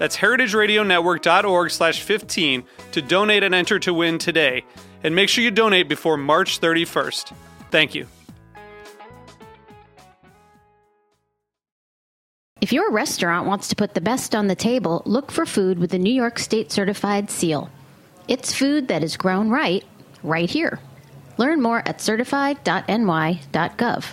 That's heritageradionetwork.org slash 15 to donate and enter to win today. And make sure you donate before March 31st. Thank you. If your restaurant wants to put the best on the table, look for food with the New York State certified seal. It's food that is grown right, right here. Learn more at certified.ny.gov.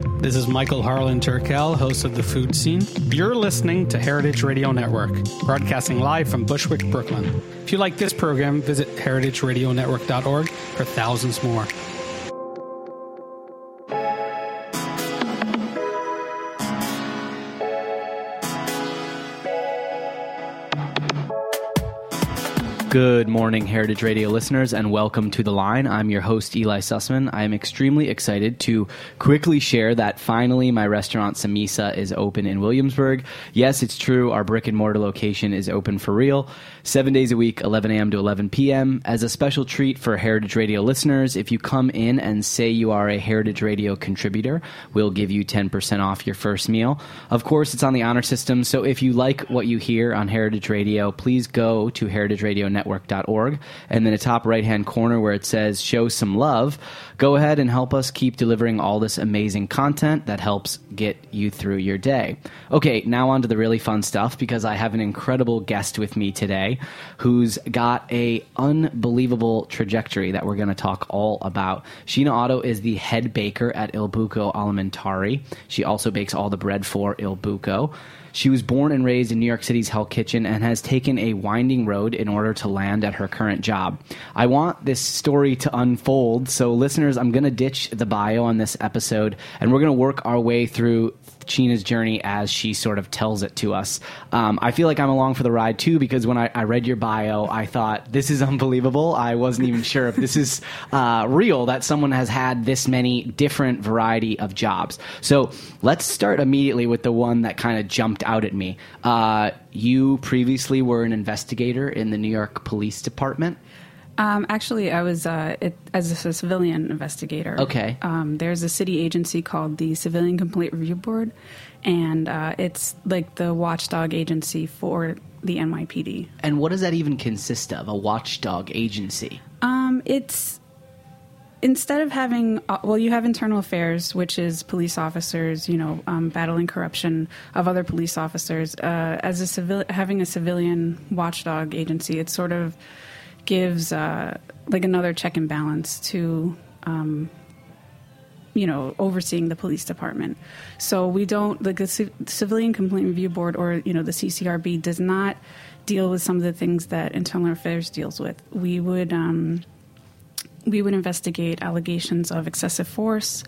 This is Michael Harlan Turkel, host of The Food Scene. You're listening to Heritage Radio Network, broadcasting live from Bushwick, Brooklyn. If you like this program, visit heritageradionetwork.org for thousands more. Good morning, Heritage Radio listeners, and welcome to The Line. I'm your host, Eli Sussman. I am extremely excited to quickly share that finally my restaurant, Samesa, is open in Williamsburg. Yes, it's true, our brick and mortar location is open for real, seven days a week, 11 a.m. to 11 p.m. As a special treat for Heritage Radio listeners, if you come in and say you are a Heritage Radio contributor, we'll give you 10% off your first meal. Of course, it's on the honor system, so if you like what you hear on Heritage Radio, please go to Heritage Radio Network network.org. And then the top right hand corner where it says show some love, go ahead and help us keep delivering all this amazing content that helps get you through your day. Okay, now on to the really fun stuff because I have an incredible guest with me today who's got a unbelievable trajectory that we're going to talk all about. Sheena Otto is the head baker at Il Buco Alimentari. She also bakes all the bread for Il Buco. She was born and raised in New York City's Hell Kitchen and has taken a winding road in order to land at her current job. I want this story to unfold, so listeners, I'm going to ditch the bio on this episode and we're going to work our way through Sheena's journey as she sort of tells it to us. Um, I feel like I'm along for the ride too because when I, I, read your bio, I thought this is unbelievable. I wasn't even sure if this is uh, real that someone has had this many different variety of jobs. So let's start immediately with the one that kind of jumped out at me. Uh, you previously were an investigator in the New York Police Department. Um, actually, I was uh, it, as a civilian investigator. Okay. Um, there's a city agency called the Civilian Complaint Review Board, and uh, it's like the watchdog agency for the NYPD. And what does that even consist of? A watchdog agency? Um, it's instead of having uh, well you have internal affairs which is police officers you know um, battling corruption of other police officers uh, as a civil having a civilian watchdog agency it's sort of gives uh, like another check and balance to um, you know overseeing the police department. So we don't like the C- civilian complaint review board or you know the CCRB does not deal with some of the things that internal affairs deals with. We would. Um, we would investigate allegations of excessive force,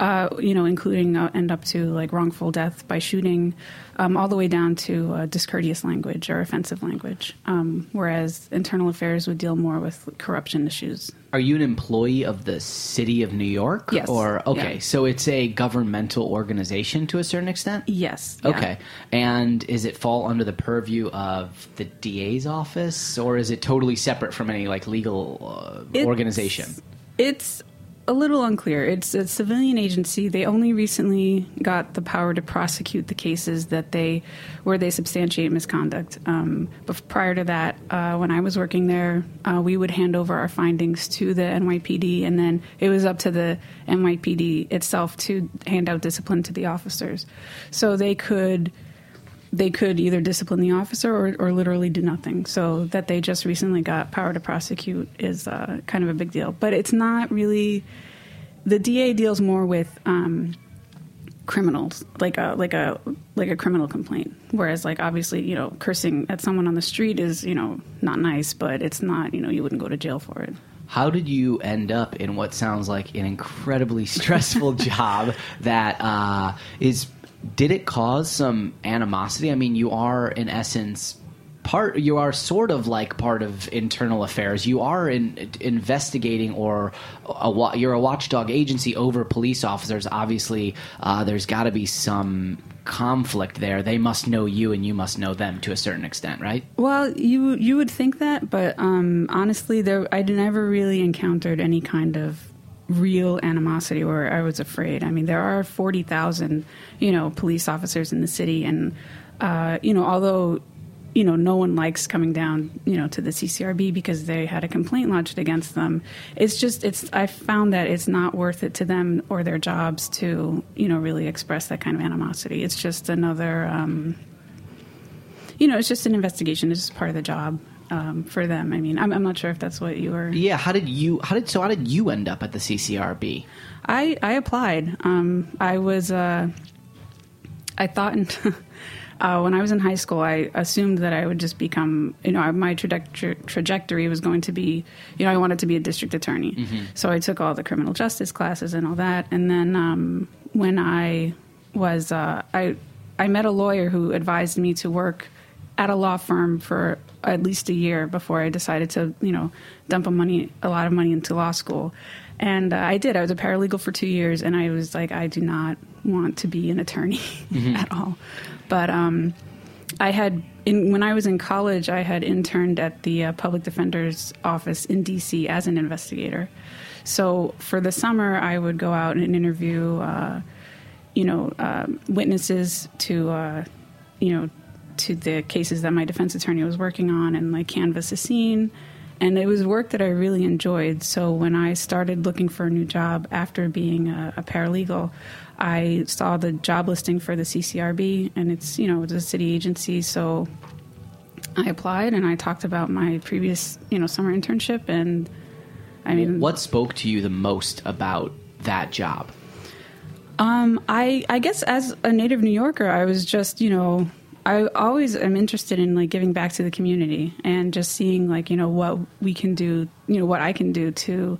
uh, you know, including uh, end up to like wrongful death by shooting, um, all the way down to uh, discourteous language or offensive language. Um, whereas internal affairs would deal more with corruption issues. Are you an employee of the city of New York? Yes. Or okay, yeah. so it's a governmental organization to a certain extent. Yes. Yeah. Okay, and is it fall under the purview of the DA's office, or is it totally separate from any like legal uh, organization? It's a little unclear. It's a civilian agency. They only recently got the power to prosecute the cases that they where they substantiate misconduct. Um, but prior to that, uh, when I was working there, uh, we would hand over our findings to the NYPD, and then it was up to the NYPD itself to hand out discipline to the officers. So they could they could either discipline the officer or, or literally do nothing. So that they just recently got power to prosecute is uh, kind of a big deal. But it's not really. The DA deals more with um, criminals, like a like a like a criminal complaint. Whereas, like obviously, you know, cursing at someone on the street is you know not nice, but it's not you know you wouldn't go to jail for it. How did you end up in what sounds like an incredibly stressful job that uh, is? Did it cause some animosity? I mean, you are in essence part. You are sort of like part of internal affairs. You are in, investigating, or a, you're a watchdog agency over police officers. Obviously, uh, there's got to be some conflict there. They must know you, and you must know them to a certain extent, right? Well, you you would think that, but um, honestly, there I never really encountered any kind of real animosity where I was afraid. I mean, there are forty thousand, you know, police officers in the city, and uh, you know, although you know, no one likes coming down, you know, to the CCRB because they had a complaint lodged against them. It's just, it's, I found that it's not worth it to them or their jobs to, you know, really express that kind of animosity. It's just another, um, you know, it's just an investigation. It's just part of the job. Um, for them, I mean, I'm, I'm, not sure if that's what you were. Yeah, how did you? How did so? How did you end up at the CCRB? I I applied. Um, I was. Uh, I thought. In Uh, when I was in high school, I assumed that I would just become, you know, my trajectory, trajectory was going to be, you know, I wanted to be a district attorney. Mm-hmm. So I took all the criminal justice classes and all that. And then um, when I was, uh, I, I met a lawyer who advised me to work at a law firm for at least a year before I decided to, you know, dump a money, a lot of money into law school. And uh, I did. I was a paralegal for two years, and I was like, I do not want to be an attorney mm-hmm. at all. But um, I had, in, when I was in college, I had interned at the uh, public defender's office in D.C. as an investigator. So for the summer, I would go out and interview, uh, you know, uh, witnesses to, uh, you know, to the cases that my defense attorney was working on, and like canvass a scene and it was work that I really enjoyed. So when I started looking for a new job after being a, a paralegal, I saw the job listing for the CCRB, and it's you know it's a city agency, so I applied and I talked about my previous you know summer internship, and I mean, what spoke to you the most about that job? Um, I I guess as a native New Yorker, I was just you know I always am interested in like giving back to the community and just seeing like you know what we can do, you know what I can do to,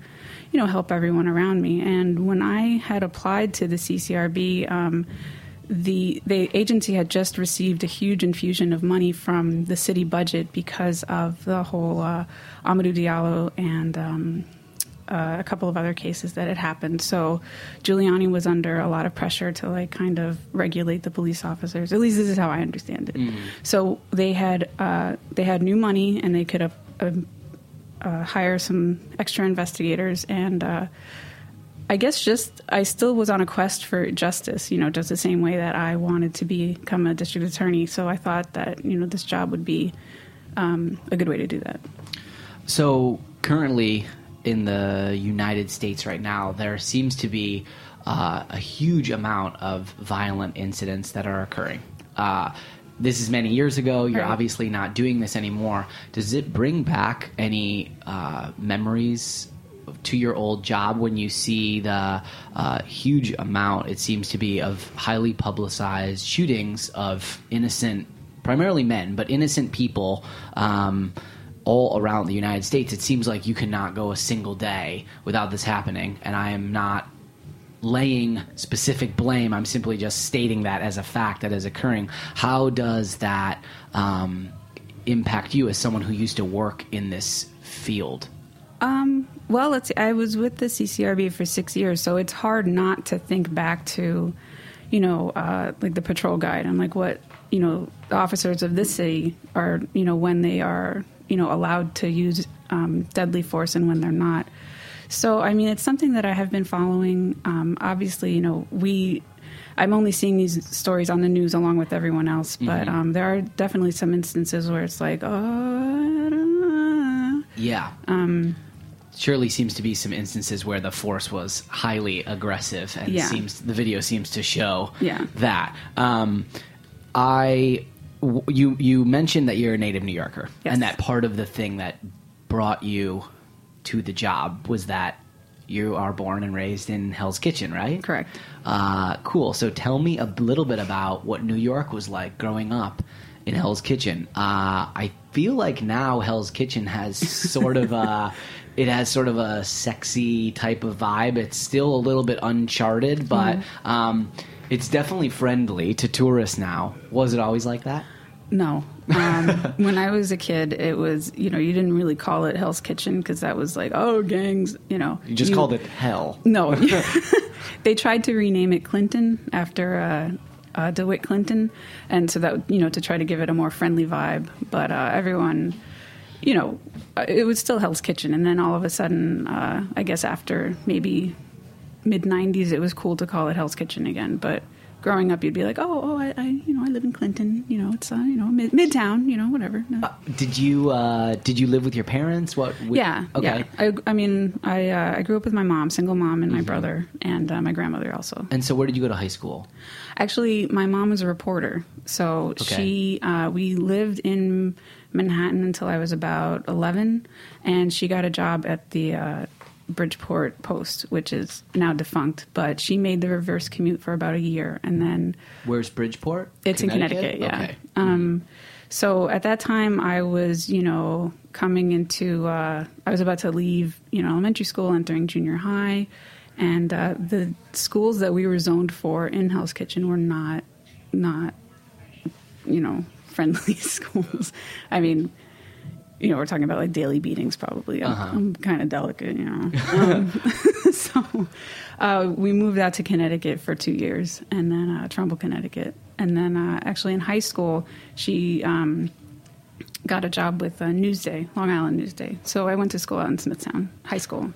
you know, help everyone around me. And when I had applied to the CCRB, um, the the agency had just received a huge infusion of money from the city budget because of the whole uh, Amadou Diallo and. Um, uh, a couple of other cases that had happened. So Giuliani was under a lot of pressure to like kind of regulate the police officers. At least this is how I understand it. Mm-hmm. So they had uh, they had new money and they could have, uh, uh hire some extra investigators and. Uh, I guess just I still was on a quest for justice, you know, just the same way that I wanted to become a district attorney. So I thought that you know this job would be um, a good way to do that. So currently, in the United States right now, there seems to be uh, a huge amount of violent incidents that are occurring. Uh, this is many years ago. You're right. obviously not doing this anymore. Does it bring back any uh, memories to your old job when you see the uh, huge amount, it seems to be, of highly publicized shootings of innocent, primarily men, but innocent people? Um, all around the United States, it seems like you cannot go a single day without this happening. And I am not laying specific blame. I'm simply just stating that as a fact that is occurring. How does that um, impact you as someone who used to work in this field? Um, well, let's see. I was with the CCRB for six years, so it's hard not to think back to, you know, uh, like the patrol guide. I'm like, what, you know, the officers of this city are, you know, when they are you know allowed to use um, deadly force and when they're not. So I mean, it's something that I have been following. Um, obviously, you know, we. I'm only seeing these stories on the news along with everyone else, but mm-hmm. um, there are definitely some instances where it's like, oh, yeah. Um, surely seems to be some instances where the force was highly aggressive, and yeah. seems the video seems to show yeah. that. Um, I you you mentioned that you're a native New Yorker, Yes. and that part of the thing that brought you to the job was that you are born and raised in Hell's Kitchen, right? Correct. Uh, cool. So tell me a little bit about what New York was like growing up in Hell's Kitchen. Uh, I feel like now Hell's Kitchen has sort of a. It has sort of a sexy type of vibe. It's still a little bit uncharted, but um, it's definitely friendly to tourists now. Was it always like that? No. Um, when I was a kid, it was, you know, you didn't really call it Hell's Kitchen because that was like, oh, gangs, you know. You just called it hell. No. they tried to rename it Clinton after uh, uh, DeWitt Clinton. And so that, you know, to try to give it a more friendly vibe. But uh, everyone, you know, uh, it was still Hell's Kitchen. And then all of a sudden, uh, I guess after maybe mid 90s, it was cool to call it Hell's Kitchen again. But growing up, you'd be like, oh, oh, I, I you know, I live in Clinton. You know, it's, uh, you know, mid- midtown, you know, whatever. No. Did you uh, did you live with your parents? What? w- Yeah. Okay. Yeah. I, I mean, I uh, I grew up with my mom, single mom, and my brother, and uh, my grandmother also. And so, where did you go to high school? Actually, my mom was a reporter, so Okay. she uh, we lived in Manhattan until I was about eleven, and she got a job at the. Uh, Bridgeport Post, which is now defunct, but she made the reverse commute for about a year, and then Where's Bridgeport? it's in Connecticut, yeah. Okay. Um, so at that time, I was, you know, coming into, uh, I was about to leave, you know, elementary school, entering junior high, and uh, the schools that we were zoned for in Hell's Kitchen were not, not, you know, friendly schools. I mean, you know, we're talking about like daily beatings, probably. I'm, Uh-huh. I'm kind of delicate, you know. Um, so uh, we moved out to Connecticut for two years, and then uh, Trumbull, Connecticut, and then uh, actually in high school, she um, got a job with uh, Newsday, Long Island Newsday. So I went to school out in Smithtown High School.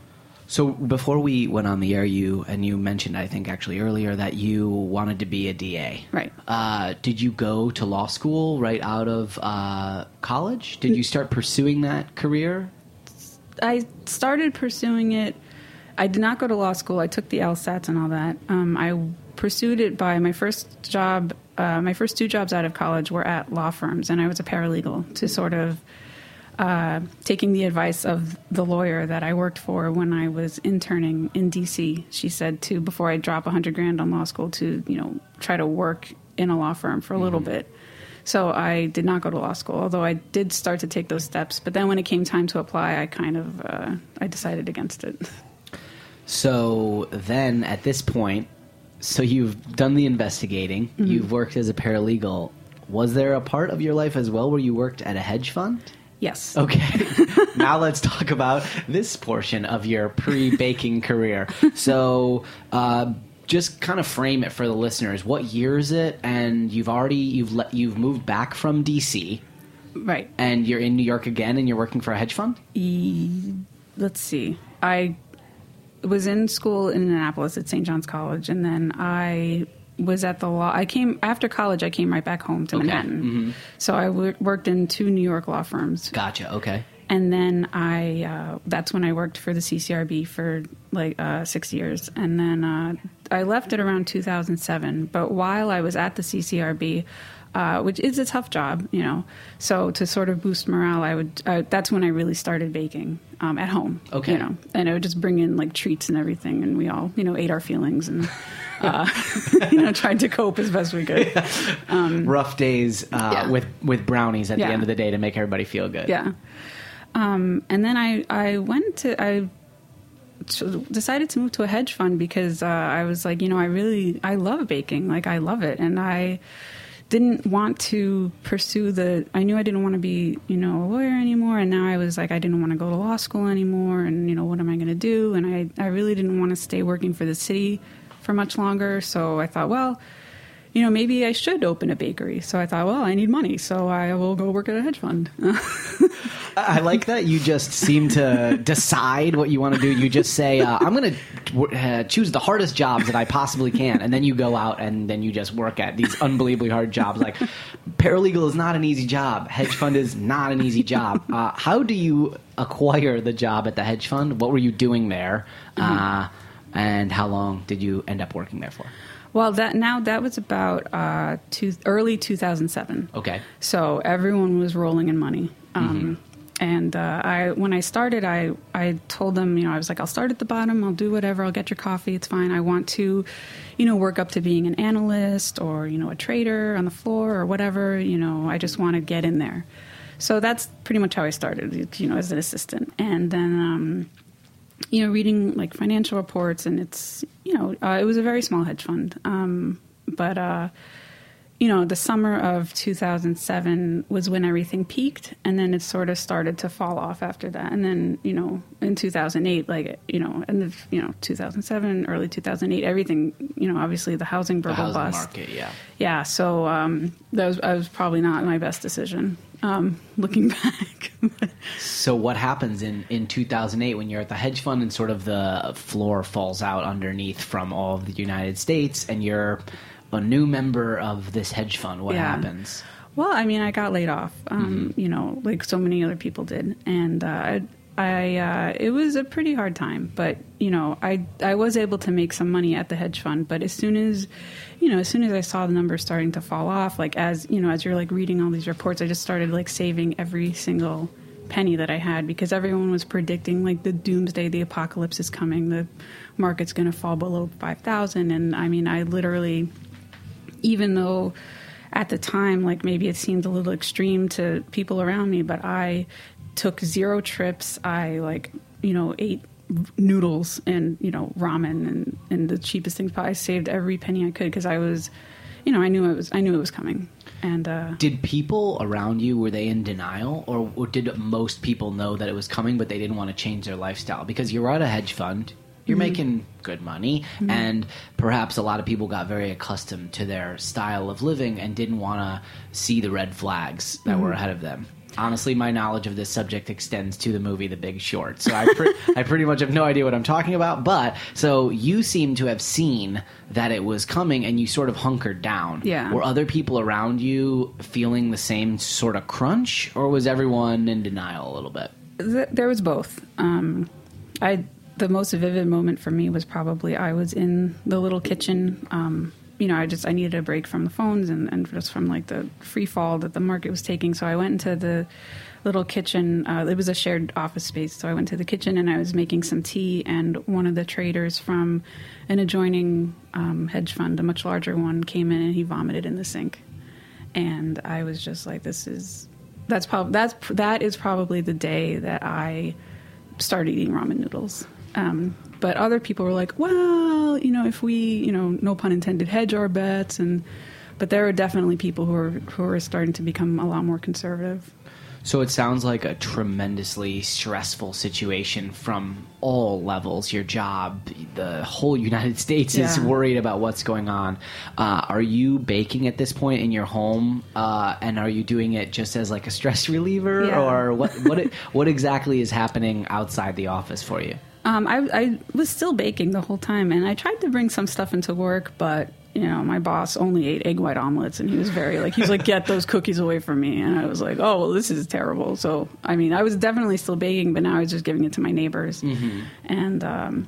So before we went on the air, you and you mentioned, I think actually earlier, that you wanted to be a DA. Right. Uh, did you go to law school right out of uh, college? Did you start pursuing that career? I started pursuing it. I did not go to law school. I took the LSATs and all that. Um, I pursued it by my first job. Uh, my first two jobs out of college were at law firms, and I was a paralegal to sort of uh, taking the advice of the lawyer that I worked for when I was interning in DC. She said to before I drop a hundred grand on law school to you know try to work in a law firm for a little bit. So I did not go to law school, although I did start to take those steps. But then when it came time to apply, I kind of uh, I decided against it. So then at this point, so you've done the investigating, Mm-hmm. you've worked as a paralegal. Was there a part of your life as well where you worked at a hedge fund? Yes. Okay. now let's talk about this portion of your pre-baking career. So, uh, just kind of frame it for the listeners. What year is it? And you've already you've le- you've moved back from DC, Right. and you're in New York again, and you're working for a hedge fund. let's see. I was in school in Annapolis at St. John's College, and then I was at the law. I came after college. I came right back home to Okay. Manhattan. So I w- worked in two New York law firms, Gotcha. Okay. and then I. Uh, that's when I worked for the CCRB for like uh, six years, and then uh, I left it around 2007. But while I was at the CCRB. Uh, which is a tough job, you know. So to sort of boost morale, I would. Uh, that's when I really started baking um, at home. Okay. You know, and I would just bring in like treats and everything, and we all, you know, ate our feelings and, uh, you know, tried to cope as best we could. Rough days uh, Um, Yeah. with with brownies at Yeah. the end of the day to make everybody feel good. Yeah. Um, and then I, I went to, I decided to move to a hedge fund because uh, I was like, you know, I really, I love baking. Like, I love it. And I didn't want to pursue the, I knew I didn't want to be, you know, a lawyer anymore. And now I was like, I didn't want to go to law school anymore. And, you know, what am I going to do? And I, I really didn't want to stay working for the city for much longer. So I thought, well, you know, maybe I should open a bakery. So I thought, well, I need money, so I will go work at a hedge fund. I like that you just seem to decide what you want to do. You just say, uh, "I'm going to uh, choose the hardest jobs that I possibly can," and then you go out and then you just work at these unbelievably hard jobs. Like paralegal is not an easy job. Hedge fund is not an easy job. Uh, how do you acquire the job at the hedge fund? What were you doing there? Uh, and how long did you end up working there for? Well, that now that was about uh, two, early 2007. Okay. So everyone was rolling in money. Um, And uh, I, when I started, I, I told them, you know, I was like, I'll start at the bottom. I'll do whatever. I'll get your coffee. It's fine. I want to, you know, work up to being an analyst or you know a trader on the floor or whatever. You know, I just want to get in there. So that's pretty much how I started. You know, as an assistant, and then. Um, you know, reading like financial reports, and it's you know, uh, it was a very small hedge fund, um, but uh, you know, the summer of 2007 was when everything peaked, and then it sort of started to fall off after that. And then, you know, in 2008, like, you know, and the, you know, 2007, early 2008, everything, you know, obviously the housing The bubble housing bust. market, yeah. Yeah, so um, that was, I was probably not my best decision um, looking back. So what happens in, in 2008 when you're at the hedge fund and sort of the floor falls out underneath from all of the United States and you're a new member of this hedge fund? What Yeah. happens? Well, I mean, I got laid off, um, you know, like so many other people did, and uh, I, I uh, it was a pretty hard time. But you know, I I was able to make some money at the hedge fund. But as soon as, you know, as soon as I saw the numbers starting to fall off, like as you know, as you're like reading all these reports, I just started like saving every single penny that I had because everyone was predicting like the doomsday, the apocalypse is coming, the market's going to fall below five thousand, and I mean, I literally even though at the time, like maybe it seemed a little extreme to people around me, but I took zero trips. I like, you know, ate noodles and, you know, ramen and, and the cheapest things. I saved every penny I could because I was, you know, I knew it was, I knew it was coming. And, uh, Did people around you were they in denial, or, or did most people know that it was coming, but they didn't want to change their lifestyle? Because you're at a hedge fund, you're mm-hmm. making good money, mm-hmm. and perhaps a lot of people got very accustomed to their style of living and didn't want to see the red flags that were mm-hmm. ahead of them. Honestly, my knowledge of this subject extends to the movie The Big Short, so I, pre- I pretty much have no idea what I'm talking about. But so you seem to have seen that it was coming, and you sort of hunkered down. Yeah. Were other people around you feeling the same sort of crunch, or was everyone in denial a little bit? there was both. Um, I the most vivid moment for me was probably I was in the little kitchen. Um, you know, I just I needed a break from the phones and, and just from like the free fall that the market was taking. So I went into the little kitchen. Uh, it was a shared office space, so I went to the kitchen and I was making some tea. And one of the traders from an adjoining um, hedge fund, a much larger one, came in and he vomited in the sink. And I was just like, "This is that's probably that's that is probably the day that I started eating ramen noodles." Um, but other people were like, "Well, you know, if we, you know, no pun intended, hedge our bets," and but there are definitely people who are who are starting to become a lot more conservative. So it sounds like a tremendously stressful situation from all levels. Your job, the whole United States is worried about what's going on. Uh, are you baking at this point in your home, uh, and are you doing it just as like a stress reliever, Yeah. or what? What? what exactly is happening outside the office for you? Um, I, I was still baking the whole time, and I tried to bring some stuff into work, but you know, my boss only ate egg white omelets, and he was very like, he's like, get those cookies away from me, and I was like, oh, well, this is terrible. So, I mean, I was definitely still baking, but now I was just giving it to my neighbors, and um,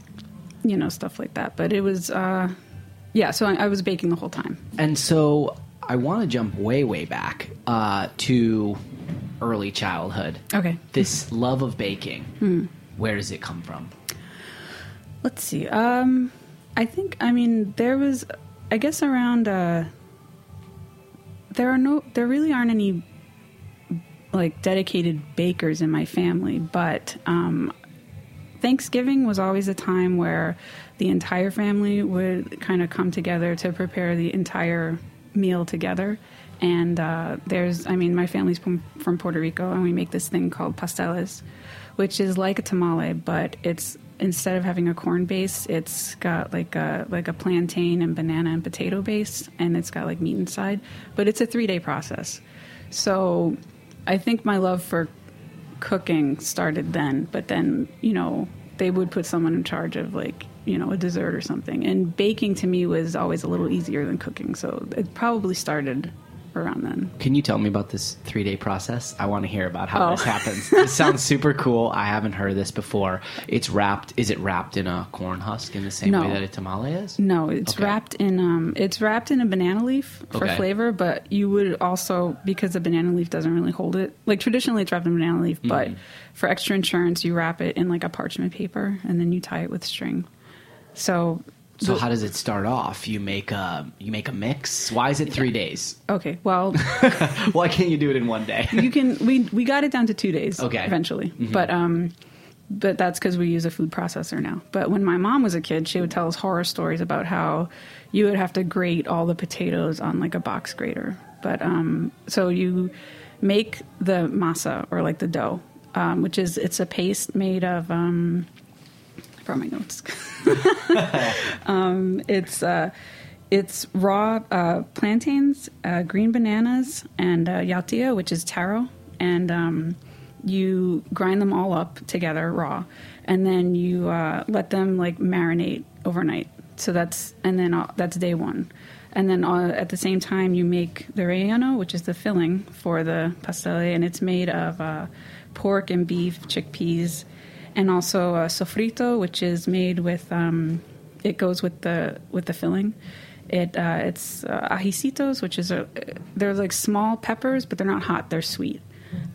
you know, stuff like that. But it was, uh, yeah. So I, I was baking the whole time. And so I want to jump way, way back uh, to early childhood. Okay. This love of baking, where does it come from? Let's see. Um, I think. I mean, there was. I guess around. Uh, there are no. There really aren't any like dedicated bakers in my family, but um, Thanksgiving was always a time where the entire family would kind of come together to prepare the entire meal together. And uh, there's, I mean, my family's from, from Puerto Rico, and we make this thing called pasteles, which is like a tamale, but it's instead of having a corn base, it's got like a like a plantain and banana and potato base, and it's got like meat inside. But it's a three day process. So I think my love for cooking started then, but then, you know, they would put someone in charge of like, you know, a dessert or something. And baking to me was always a little easier than cooking. So it probably started around then. Can you tell me about this three day process? I want to hear about how Oh. this happens. This sounds super cool. I haven't heard this before. It's wrapped. Is it wrapped in a corn husk in the same No. way that a tamale is? No, it's Okay. wrapped in um, it's wrapped in a banana leaf for Okay. flavor. But you would also because the banana leaf doesn't really hold it. Like traditionally, it's wrapped in banana leaf, but Mm-hmm. for extra insurance, you wrap it in like a parchment paper and then you tie it with string. So, So how does it start off? You make a you make a mix. Why is it three days? okay, well, Why can't you do it in one day? you can we we got it down to two days Okay. Mm-hmm. eventually but um but that's because we use a food processor now but when my mom was a kid she would tell us horror stories about how you would have to grate all the potatoes on like a box grater but um so you make the masa or like the dough um, which is it's a paste made of um brought my notes. Um, it's uh, it's raw uh, plantains, uh, green bananas, and uh, yautía, which is taro, and um, you grind them all up together raw, and then you uh, let them like marinate overnight. So that's and then that's day one, and then uh, at the same time you make the relleno, which is the filling for the pastele, and it's made of pork and beef, chickpeas, and also uh, sofrito, which is made with um, it goes with the with the filling. It uh, it's uh, ajicitos, which is a they're like small peppers, but they're not hot; they're sweet.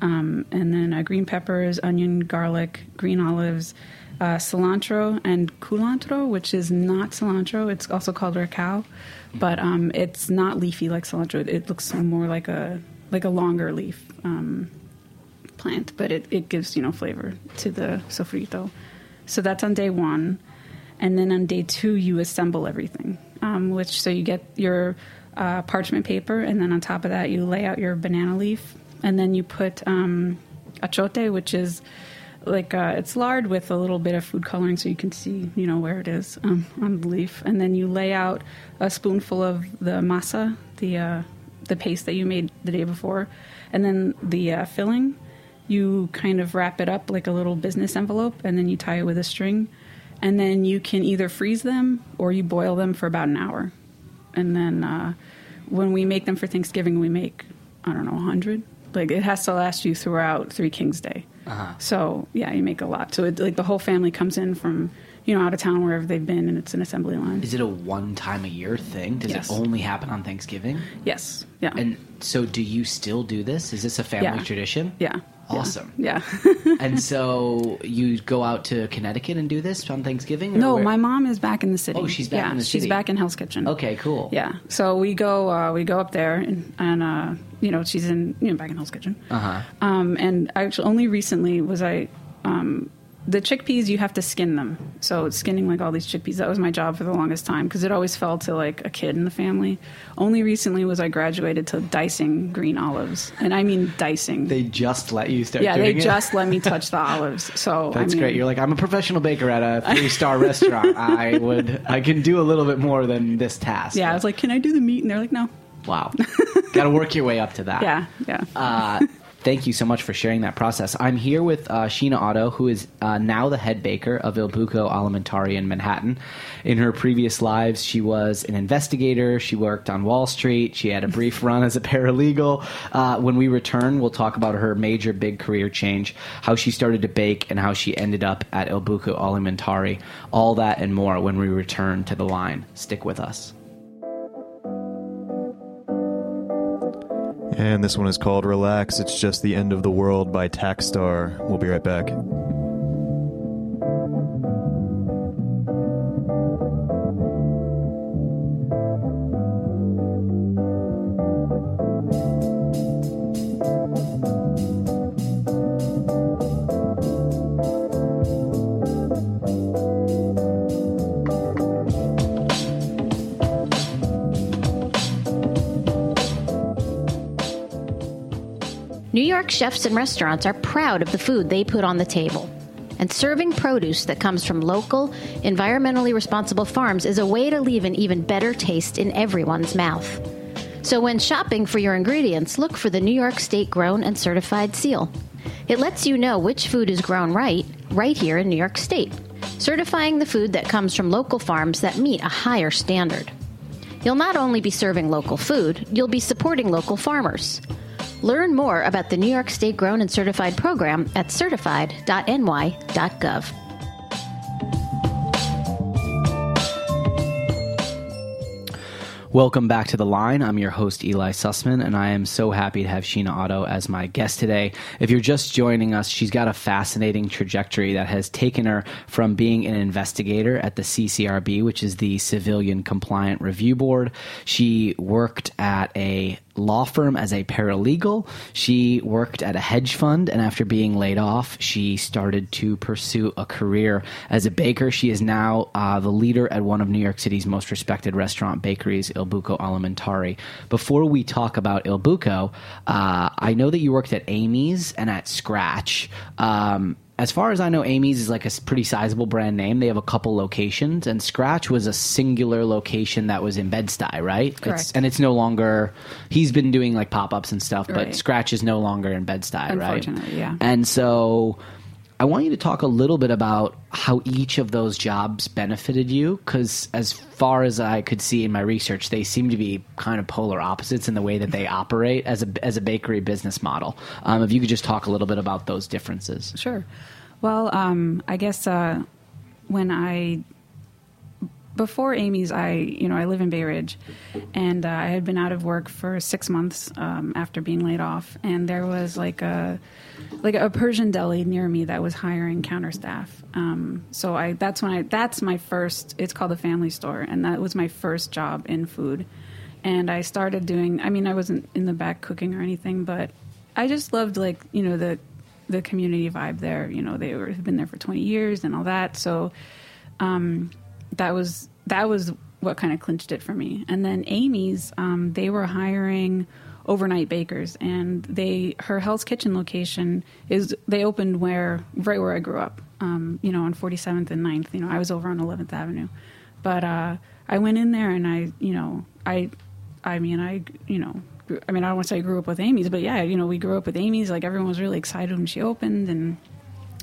Um, and then uh, green peppers, onion, garlic, green olives, uh, cilantro, and culantro, which is not cilantro. It's also called recao, but um, it's not leafy like cilantro. It looks more like a like a longer leaf. Um, plant, but it, it gives you know flavor to the sofrito. So that's on day one, and then on day two you assemble everything. Um, which so you get your uh, parchment paper, and then on top of that you lay out your banana leaf, and then you put um, achote, which is like uh, it's lard with a little bit of food coloring, so you can see you know where it is um, on the leaf, and then you lay out a spoonful of the masa, the uh, the paste that you made the day before, and then the uh, filling. You kind of wrap it up like a little business envelope, and then you tie it with a string, and then you can either freeze them or you boil them for about an hour, and then uh, when we make them for Thanksgiving, we make I don't know hundred. Like it has to last you throughout Three Kings Day. Uh-huh. So yeah, you make a lot. So it, like the whole family comes in from you know out of town wherever they've been, and it's an assembly line. Is it a one time a year thing? Does Yes. it only happen on Thanksgiving? yes. Yeah. And so, do you still do this? Is this a family Yeah. tradition? yeah. Awesome. Yeah. and so you go out to Connecticut and do this on Thanksgiving? or no, where- my mom is back in the city. Oh, she's back yeah, in the city. She's back in Hell's Kitchen. Okay, cool. Yeah. So we go uh, we go up there and, and uh, you know she's in you know back in Hell's Kitchen. Uh huh. Um, and actually, only recently was I. Um, the chickpeas you have to skin them. So skinning like all these chickpeas that was my job for the longest time because it always fell to like a kid in the family. Only recently was I graduated to dicing green olives, and I mean dicing. They just let you start yeah, they it? just let me touch the olives. So I That's mean, great. You're like, I'm a professional baker at a three star restaurant. I would, I can do a little bit more than this task. yeah. I was like, can I do the meat? And they're like, no. wow. Got to work your way up to that. Yeah, yeah. Uh, thank you so much for sharing that process. I'm here with uh, Sheena Otto, who is uh, now the head baker of Il Buco Alimentari in Manhattan. In her previous lives, she was an investigator. She worked on Wall Street. She had a brief run as a paralegal. Uh, when we return, we'll talk about her major big career change, how she started to bake, and how she ended up at Il Buco Alimentari. All that and more when we return to the line. Stick with us. And this one is called Relax, It's Just the End of the World by Tackstar. We'll be right back. York chefs and restaurants are proud of the food they put on the table. And serving produce that comes from local, environmentally responsible farms is a way to leave an even better taste in everyone's mouth. So when shopping for your ingredients, look for the New York State Grown and Certified seal. It lets you know which food is grown right, right here in New York State, certifying the food that comes from local farms that meet a higher standard. You'll not only be serving local food, you'll be supporting local farmers. Learn more about the New York State Grown and Certified program at certified.ny.gov. Welcome back to the line. I'm your host, Eli Sussman, and I am so happy to have Sheena Otto as my guest today. If you're just joining us, she's got a fascinating trajectory that has taken her from being an investigator at the CCRB, which is the Civilian Complaint Review Board. She worked at a law firm as a paralegal. She worked at a hedge fund, and after being laid off, she started to pursue a career as a baker. She is now uh, the leader at one of New York City's most respected restaurant bakeries, Il Buco Alimentari. Before we talk about Il Buco, uh, I know that you worked at Amy's and at Scratch. Um, as far as I know, Amy's is like a pretty sizable brand name. They have a couple locations, and Scratch was a singular location that was in Bed-Stuy, right? Correct. It's, and it's no longer. He's been doing like pop ups and stuff, but Right. Scratch is no longer in Bed-Stuy, right? Unfortunately, yeah. And so, I want you to talk a little bit about how each of those jobs benefited you, because as far as I could see in my research, they seem to be kind of polar opposites in the way that they operate as a as a bakery business model. Um, if you could just talk a little bit about those differences. Sure. Well, um, I guess uh, when I before Amy's, I you know I live in Bay Ridge, and uh, I had been out of work for six months um, after being laid off, and there was like a like a Persian deli near me that was hiring counter staff. Um, so I that's when I that's my first. It's called the Family Store, and that was my first job in food. And I started doing. I mean, I wasn't in the back cooking or anything, but I just loved like you know the the community vibe there. You know, they were had been there for twenty years and all that. So um, that was that was what kind of clinched it for me. And then Amy's, um, they were hiring overnight bakers, and they her Hell's Kitchen location is they opened where right where I grew up. Um, you know, on 47th and 9th. You know, I was over on 11th Avenue, but uh, I went in there and I, you know, I, I mean, I, you know. I mean, I don't want to say I grew up with Amy's, but yeah, you know, we grew up with Amy's. Like everyone was really excited when she opened, and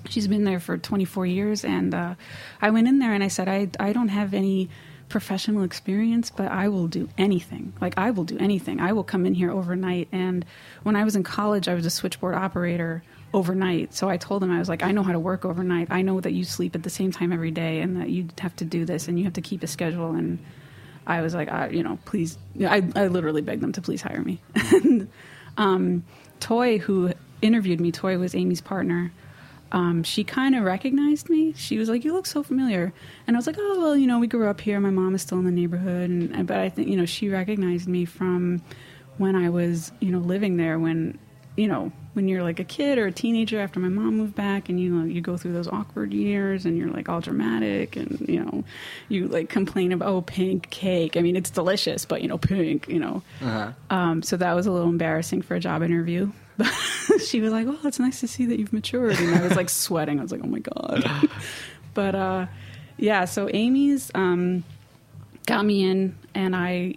she's been there for 24 years and uh, i went in there and i said I, I don't have any professional experience but i will do anything. Like i will do anything. I will come in here overnight. And when i was in college i was a switchboard operator overnight. So i told them i was like i know how to work overnight. I know that you sleep at the same time every day and that you have to do this and you have to keep a schedule. And i was like I, you know please I, I literally begged them to please hire me. And um, toy who interviewed me toy was amy's partner um, she kind of recognized me. She was like, "You look so familiar," and I was like, "Oh well, you know, we grew up here. My mom is still in the neighborhood." And but I think you know she recognized me from when I was you know living there. When you know when you're like a kid or a teenager after my mom moved back, and you know you go through those awkward years, and you're like all dramatic, and you know you like complain about oh pink cake. I mean it's delicious, but you know pink. You know, um, so that was a little embarrassing for a job interview. But she was like, "Well, it's nice to see that you've matured," and I was like sweating. I was like, "Oh my god!" but uh, yeah, so Amy's um, got me in, and I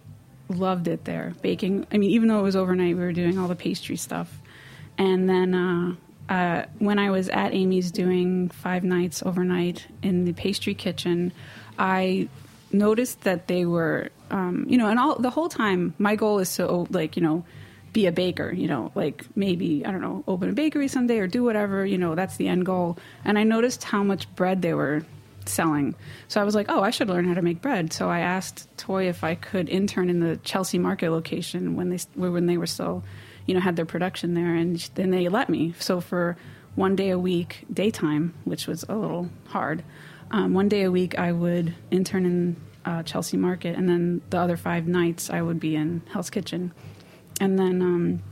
loved it there. Baking. I mean, even though it was overnight, we were doing all the pastry stuff, and then. Uh, uh, when I was at Amy's doing five nights overnight in the pastry kitchen, I noticed that they were, um, you know, and all the whole time, my goal is to like, you know, be a baker, you know, like maybe, I don't know, open a bakery someday or do whatever, you know, that's the end goal. And I noticed how much bread they were selling. So I was like, oh, I should learn how to make bread. So I asked Toy if I could intern in the Chelsea Market location when they when they were still, you know, had their production there, and then they let me. So for one day a week, daytime, which was a little hard, um, one day a week I would intern in uh, Chelsea Market, and then the other five nights I would be in Hell's Kitchen, and then um,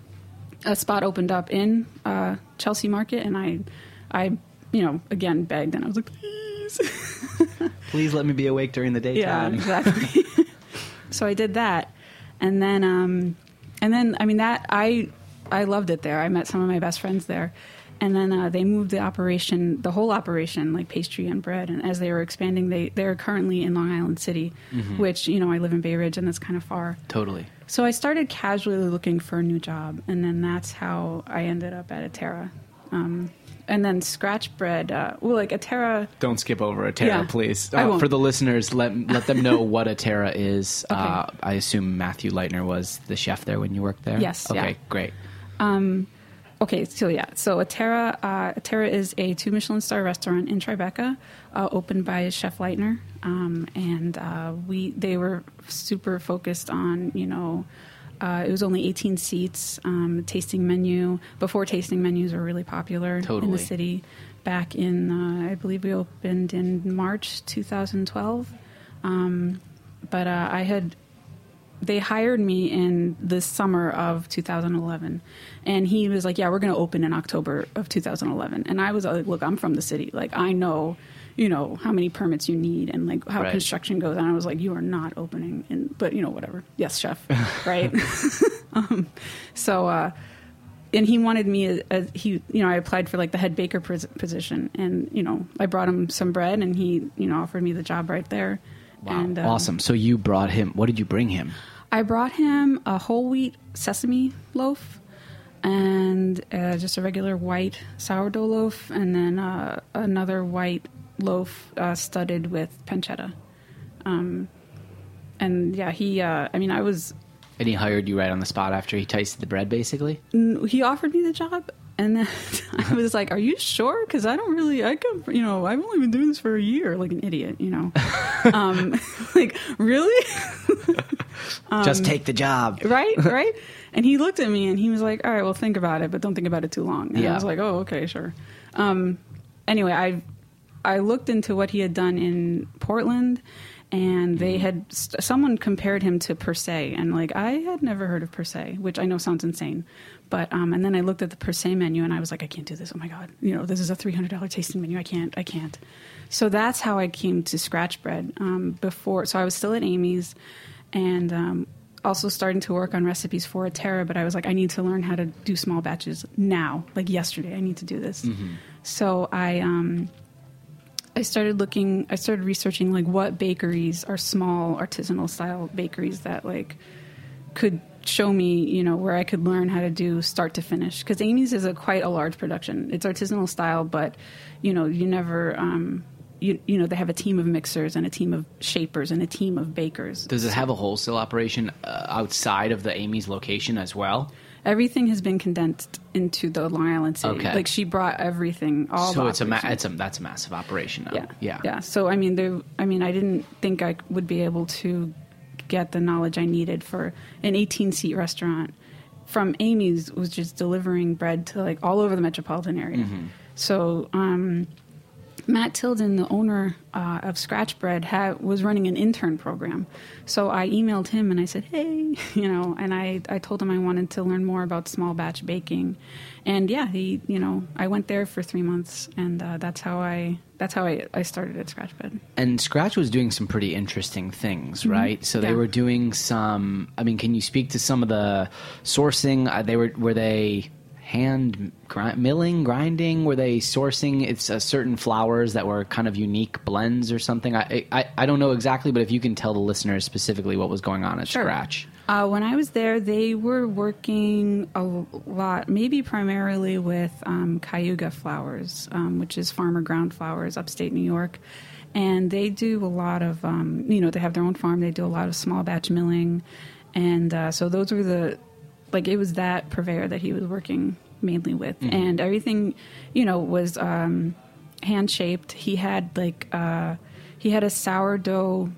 a spot opened up in uh, Chelsea Market, and I, I, you know, again begged, and I was like, please. Please let me be awake during the daytime. Yeah, exactly. so I did that, and then, um, and then, I mean, that I, I loved it there. I met some of my best friends there, and then uh, they moved the operation, the whole operation, like pastry and bread. And as they were expanding, they they're currently in Long Island City, which you know I live in Bay Ridge, and that's kind of far. Totally. So I started casually looking for a new job, and then that's how I ended up at Atera. Um, and then scratch bread. Uh, well, like Atera. Don't skip over Atera, Yeah, please. I Uh, won't. for the listeners, let let them know what Atera is. Okay. Uh, I assume Matthew Lightner was the chef there when you worked there. Yes, Okay, yeah. great. Okay, so yeah, so Atera, uh, Atera is a two Michelin star restaurant in Tribeca, uh, opened by Chef Lightner, um, and uh, we they were super focused on you know. Uh, it was only 18 seats. Um, tasting menu before tasting menus were really popular in the city. Back in, uh, I believe we opened in March 2012. Um, but uh, I had they hired me in the summer of 2011 and he was like yeah we're going to open in october of 2011 and i was like look i'm from the city. Like i know you know how many permits you need and like how Right. construction goes. And i was like you are not opening in but you know whatever. Yes chef. Right? Um, so uh and he wanted me as, as he you know i applied for like the head baker pos- position. And you know i brought him some bread and he you know offered me the job right there Wow, and, um, awesome. So you brought him. What did you bring him? I brought him a whole wheat sesame loaf and uh, just a regular white sourdough loaf, and then uh, another white loaf uh, studded with pancetta. Um, and yeah, he. Uh, I mean, I was. And he hired you right on the spot after he tasted the bread, basically. He offered me the job, and then I was like, "Are you sure? Because I don't really. I come. You know, I've only been doing this for a year, like an idiot. You know, um, like really." Um, Just take the job. right right and he looked at me and he was like all right well think about it but don't think about it too long and Yeah. i was like oh okay sure um, anyway i i looked into what he had done in portland and they Mm-hmm. had st- someone compared him to per se and like i had never heard of per se which i know sounds insane but um, and then i looked at the per se menu and i was like i can't do this oh my god you know this is a $300 tasting menu i can't i can't so that's how i came to scratch bread um, before so i was still at amy's and um, also starting to work on recipes for Atera. But I was like, I need to learn how to do small batches now, like yesterday. I need to do this. So I um, I started looking. I started researching like what bakeries are small artisanal style bakeries that like could show me, you know, where I could learn how to do start to finish. Because Amy's is a quite a large production. It's artisanal style, but you know, you never. Um, you, you know they have a team of mixers and a team of shapers and a team of bakers Does it have a wholesale operation uh, outside of the Amy's location as well? Everything has been condensed into the Long Island city. Okay. Like she brought everything. All so it's a, ma- it's a that's a massive operation. Now. yeah, yeah, yeah. So I mean, there. I mean, I didn't think I would be able to get the knowledge I needed for an 18 seat restaurant. From Amy's was just delivering bread to like all over the metropolitan area. Mm-hmm. So um, Matt Tilden, the owner uh, of Scratch Bread, had, was running an intern program. So I emailed him and I said, "Hey, you know," and I, I told him I wanted to learn more about small batch baking, and yeah, he, you know, I went there for three months, and uh, that's how I that's how I, I started at Scratch Bread. and Scratch was doing some pretty interesting things, right? So they Mm-hmm. Yeah. were doing some. I mean, can you speak to some of the sourcing? Uh, they were were they hand gri- milling, grinding? Were they sourcing it's uh, certain flours that were kind of unique blends or something? I, I I don't know exactly, but if you can tell the listeners specifically what was going on at Sure. Scratch. Uh, when I was there, they were working a lot, maybe primarily with um, Cayuga flours, um, which is farmer ground flours, upstate New York. And they do a lot of, um, you know, they have their own farm. They do a lot of small batch milling. And uh, so those were the, like, it was that purveyor that he was working mainly with. And everything, you know, was um, hand shaped. He had, like, uh, he had a sourdough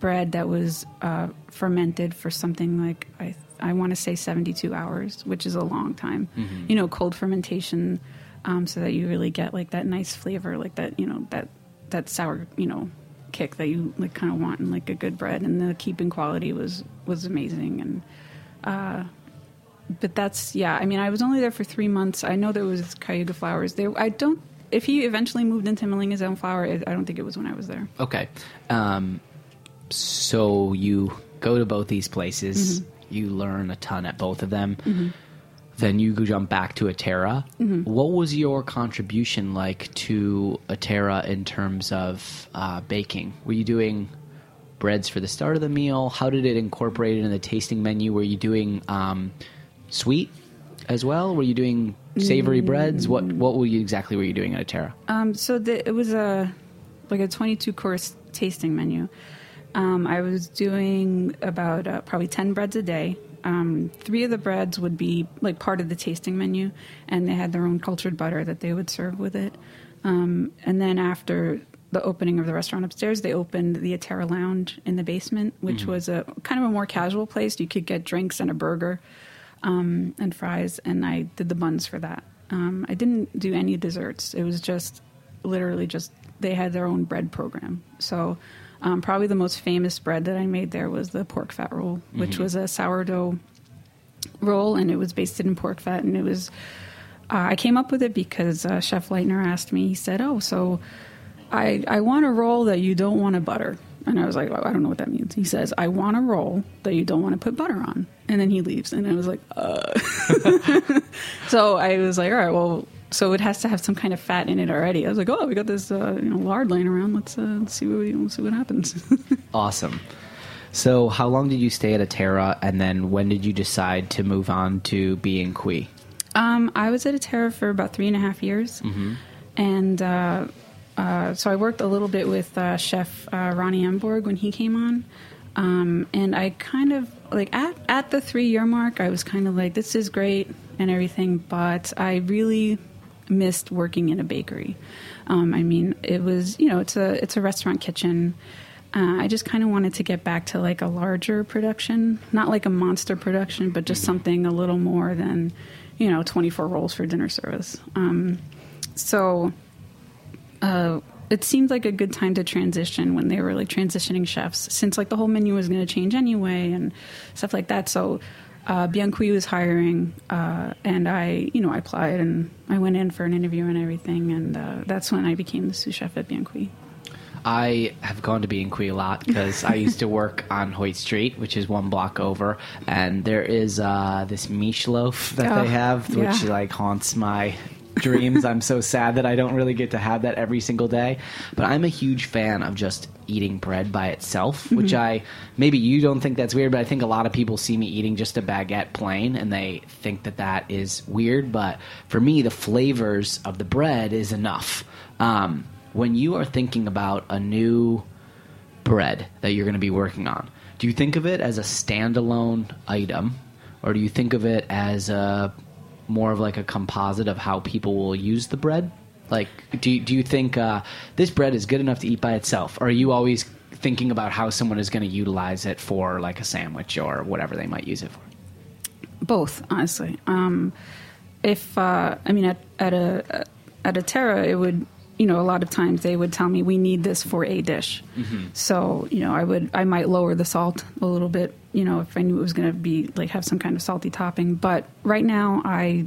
bread that was uh, fermented for something like I I want to say 72 hours, which is a long time. You know, cold fermentation, um, so that you really get like that nice flavor, like that you know that that sour you know kick that you like kind of want in like a good bread, and the keeping quality was was amazing and. Uh, but that's yeah. I mean, I was only there for three months. I know there was Cayuga flours there. I don't. If he eventually moved into milling his own flour, I don't think it was when I was there. Okay. Um, so you go to both these places. Mm-hmm. You learn a ton at both of them. Then you go jump back to Atera. Mm-hmm. What was your contribution like to Atera in terms of uh, baking? Were you doing breads for the start of the meal? How did it incorporate it in the tasting menu? Were you doing um, sweet? as well? Were you doing savory breads? What what were you exactly were you doing at Atera? Um, so the, it was a like a 22 course tasting menu. Um, I was doing about uh, probably 10 breads a day. Um, three of the breads would be like part of the tasting menu, and they had their own cultured butter that they would serve with it. Um, and then after the opening of the restaurant upstairs, they opened the Atera Lounge in the basement, which was a kind of a more casual place. You could get drinks and a burger um, and fries, and I did the buns for that. Um, I didn't do any desserts. It was just literally just they had their own bread program. So um, probably the most famous bread that I made there was the pork fat roll, which was a sourdough roll, and it was basted in pork fat, and it was. Uh, I came up with it because uh, Chef Lightner asked me. He said, "Oh, so I I want a roll that you don't want to butter." And I was like, well, I don't know what that means. He says, I want a roll that you don't want to put butter on. And then he leaves. And I was like, uh. so I was like, all right, well, so it has to have some kind of fat in it already. I was like, oh, we got this uh, you know, lard laying around. Let's, uh, let's see what we, let's see what happens. Awesome. So, how long did you stay at Atera, and then when did you decide to move on to Bien Cuit? Um, I was at Atera for about three and a half years, and uh, uh, so I worked a little bit with uh, Chef uh, Ronny Emborg when he came on, um, and I kind of like at at the three year mark, I was kind of like, this is great and everything, but I really missed working in a bakery. Um, I mean, it was you know it's a it's a restaurant kitchen. Uh, I just kind of wanted to get back to like a larger production, not like a monster production, but just something a little more than, you know, 24 rolls for dinner service. Um, so uh, it seemed like a good time to transition when they were like transitioning chefs, since like the whole menu was going to change anyway and stuff like that. So uh, Bien Cuit was hiring, uh, and I, you know, I applied and I went in for an interview and everything, and uh, that's when I became the sous chef at Bien Cuit. I have gone to Bien Cuit a lot because I used to work on Hoyt Street, which is one block over, and there is uh, this miche loaf that Oh, they have, which yeah. like haunts my dreams. I'm so sad that I don't really get to have that every single day. But I'm a huge fan of just eating bread by itself, which Mm-hmm. I maybe you don't think that's weird, but I think a lot of people see me eating just a baguette plain and they think that that is weird. But for me, the flavors of the bread is enough. Um, when you are thinking about a new bread that you're going to be working on, do you think of it as a standalone item, or do you think of it as a more of like a composite of how people will use the bread? Like, do you, do you think uh, this bread is good enough to eat by itself, or are you always thinking about how someone is going to utilize it for like a sandwich or whatever they might use it for? Both, honestly. Um, if uh, I mean at at a at Atera, it would you know a lot of times they would tell me we need this for a dish. So you know I would I might lower the salt a little bit. You know if I knew it was going to be like have some kind of salty topping. But right now I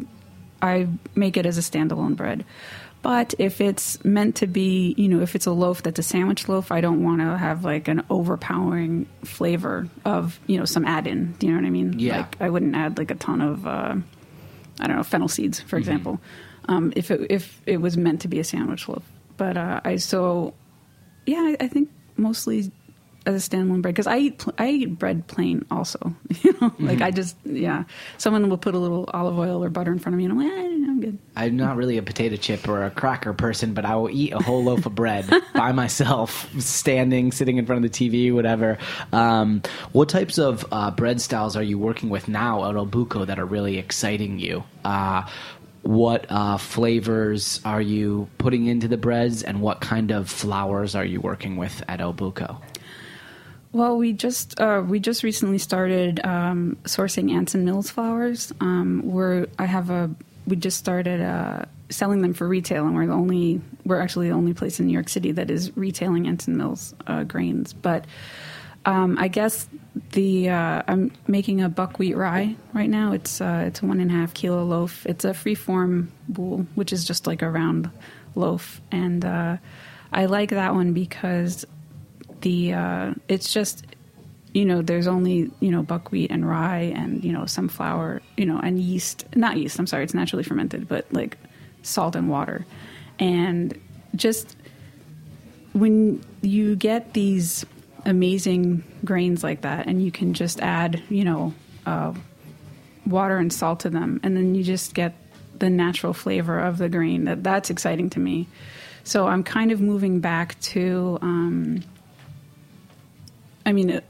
I make it as a standalone bread. But if it's meant to be, you know, if it's a loaf that's a sandwich loaf, I don't want to have like an overpowering flavor of, you know, some add-in. Do you know what I mean? Yeah. Like I wouldn't add like a ton of, uh, I don't know, fennel seeds, for example, um, if it if it was meant to be a sandwich loaf. But uh, I so, yeah, I, I think mostly as a standalone bread because I eat pl- I eat bread plain also. You know, like I just yeah. Someone will put a little olive oil or butter in front of me, and I'm like, eh, I'm good. I'm not really a potato chip or a cracker person, but I will eat a whole loaf of bread by myself, standing, sitting in front of the TV, whatever. Um, what types of uh, bread styles are you working with now at il Buco that are really exciting you? Uh, what uh, flavors are you putting into the breads, and what kind of flours are you working with at il Buco? Well, we just uh, we just recently started um, sourcing Anson Mills flours. Um, we're I have a we just started uh, selling them for retail, and we're the only we're actually the only place in New York City that is retailing Anson Mills uh, grains. But um, I guess the uh, I'm making a buckwheat rye right now. It's uh, it's a one and a half kilo loaf. It's a free form boule, which is just like a round loaf, and uh, I like that one because the uh, it's just you know there's only you know buckwheat and rye and you know some flour you know and yeast not yeast I'm sorry it's naturally fermented but like salt and water and just when you get these amazing grains like that and you can just add you know uh, water and salt to them, and then you just get the natural flavor of the grain. That that's exciting to me. So I'm kind of moving back to. Um, I mean, it,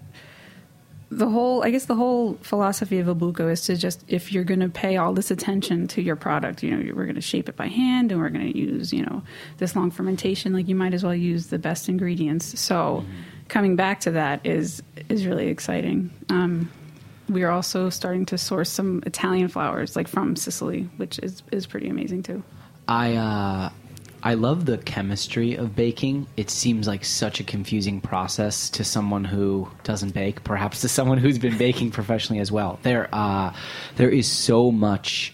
the whole I guess the whole philosophy of il Buco is to just if you're going to pay all this attention to your product, you know, we're going to shape it by hand and we're going to use you know this long fermentation, like you might as well use the best ingredients. So coming back to that is is really exciting. Um, we are also starting to source some Italian flours, like from Sicily, which is is pretty amazing too. I uh, I love the chemistry of baking. It seems like such a confusing process to someone who doesn't bake, perhaps to someone who's been baking professionally as well. There, uh, there is so much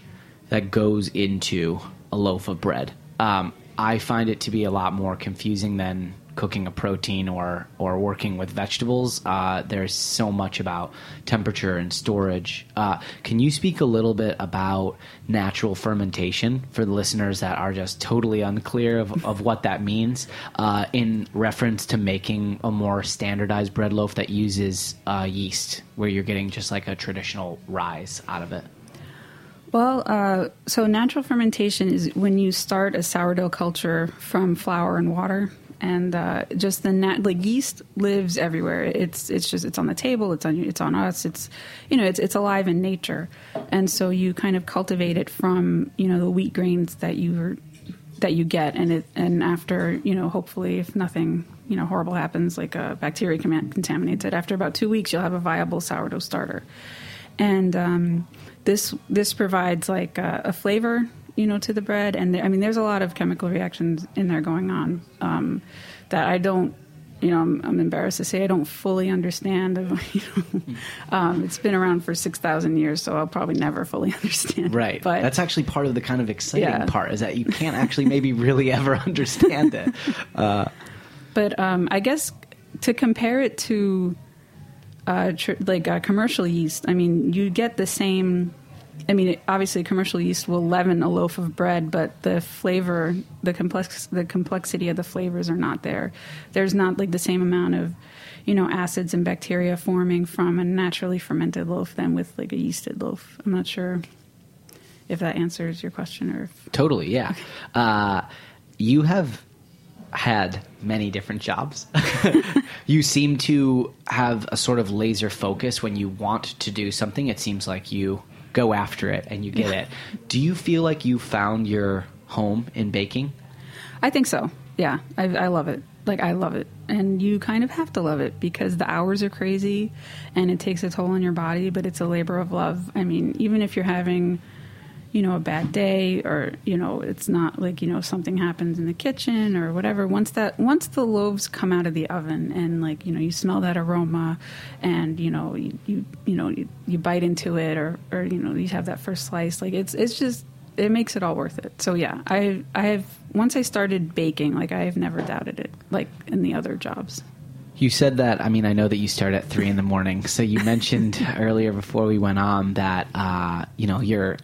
that goes into a loaf of bread. Um, I find it to be a lot more confusing than cooking a protein or or working with vegetables. Uh, there's so much about temperature and storage. Uh, can you speak a little bit about natural fermentation for the listeners that are just totally unclear of, of what that means uh, in reference to making a more standardized bread loaf that uses uh, yeast, where you're getting just like a traditional rise out of it? Well, uh, so natural fermentation is when you start a sourdough culture from flour and water, and uh, just the nat- like yeast lives everywhere. It's it's just it's on the table. It's on it's on us. It's you know it's it's alive in nature, and so you kind of cultivate it from you know the wheat grains that you that you get, and it and after you know hopefully if nothing you know horrible happens like a bacteria contaminates it, after about two weeks you'll have a viable sourdough starter, and um, this this provides like a, a, flavor, you know, to the bread. And I mean, there's a lot of chemical reactions in there going on um, that I don't. You know, I'm, I'm, embarrassed to say I don't fully understand. You know, um, it's been around for six thousand years, so I'll probably never fully understand. Right, but that's actually part of the kind of exciting Yeah. part is that you can't actually maybe really ever understand it. Uh, But um, I guess to compare it to uh, tr- like uh, commercial yeast, I mean, you get the same. I mean, obviously, commercial yeast will leaven a loaf of bread, but the flavor, the complex, the complexity of the flavors are not there. There's not like the same amount of, you know, acids and bacteria forming from a naturally fermented loaf than with like a yeasted loaf. I'm not sure if that answers your question or if Totally, yeah. Uh, you have had many different jobs. you seem to have a sort of laser focus when you want to do something. It seems like you go after it and you get it. Do you feel like you found your home in baking? I think so. Yeah, I, I love it. Like I love it, and you kind of have to love it because the hours are crazy, and it takes a toll on your body. But it's a labor of love. I mean, even if you're having, you know, a bad day, or you know, it's not like you know something happens in the kitchen or whatever. Once that once the loaves come out of the oven, and like you know, you smell that aroma, and you know, you you, you know, you, you bite into it, or or you know, you have that first slice. Like it's it's just it makes it all worth it. So yeah, I I have once I started baking, like I have never doubted it, like in the other jobs. You said that. I mean, I know that you start at three in the morning. So you mentioned earlier before we went on that uh, you know you're.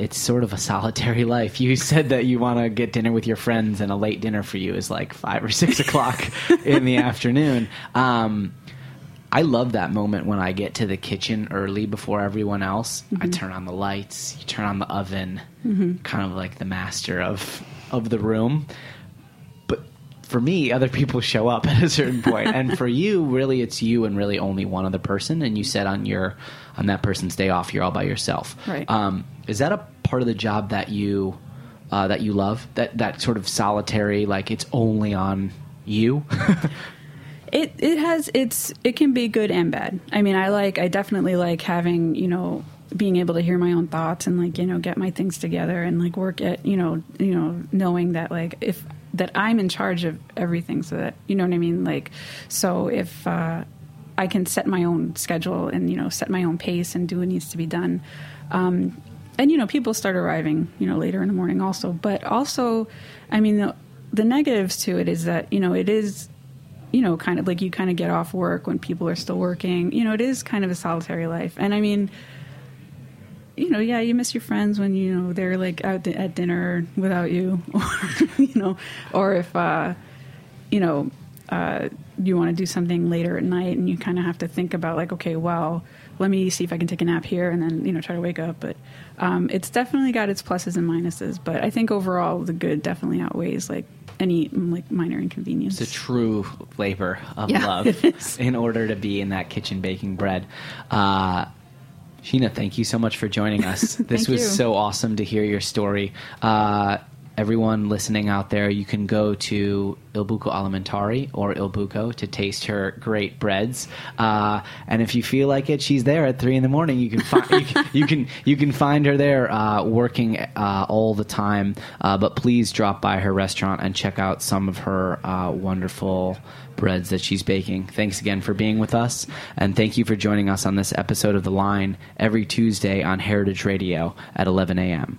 It's sort of a solitary life. You said that you want to get dinner with your friends, and a late dinner for you is like five or six o'clock in the afternoon. Um, I love that moment when I get to the kitchen early before everyone else. I turn on the lights, you turn on the oven, kind of like the master of of the room for me, other people show up at a certain point, and for you, really, it's you and really only one other person. And you said on your on that person's day off, you're all by yourself. Right. Um, is that a part of the job that you uh, that you love? That that sort of solitary, like it's only on you. It it has it's it can be good and bad. I mean, I like I definitely like having you know being able to hear my own thoughts and like you know get my things together and like work at you know you know knowing that like if that I'm in charge of everything so that you know what I mean? Like so if uh, I can set my own schedule and you know set my own pace and do what needs to be done. Um, and you know people start arriving you know later in the morning also. But also i mean the, the negatives to it is that you know it is you know kind of like you kind of get off work when people are still working. You know it is kind of a solitary life. And i mean you know yeah you miss your friends when you know they're like out di- at dinner without you or you know or if uh you know uh, you want to do something later at night, and you kind of have to think about like, okay, well, let me see if I can take a nap here, and then you know try to wake up. But um, it's definitely got its pluses and minuses. But I think overall, the good definitely outweighs like any like minor inconvenience. It's a true labor of Yeah, love in order to be in that kitchen baking bread. Uh, Sheena, thank you so much for joining us. this was you. so awesome to hear your story. Uh, everyone listening out there, you can go to Il Buco Alimentari or Il Buco to taste her great breads. Uh, and if you feel like it, she's there at three in the morning. You can find you, can, you can you can find her there uh, working uh, all the time. Uh, but please drop by her restaurant and check out some of her uh, wonderful breads that she's baking. Thanks again for being with us, and thank you for joining us on this episode of The Line every Tuesday on Heritage Radio at 11 a.m.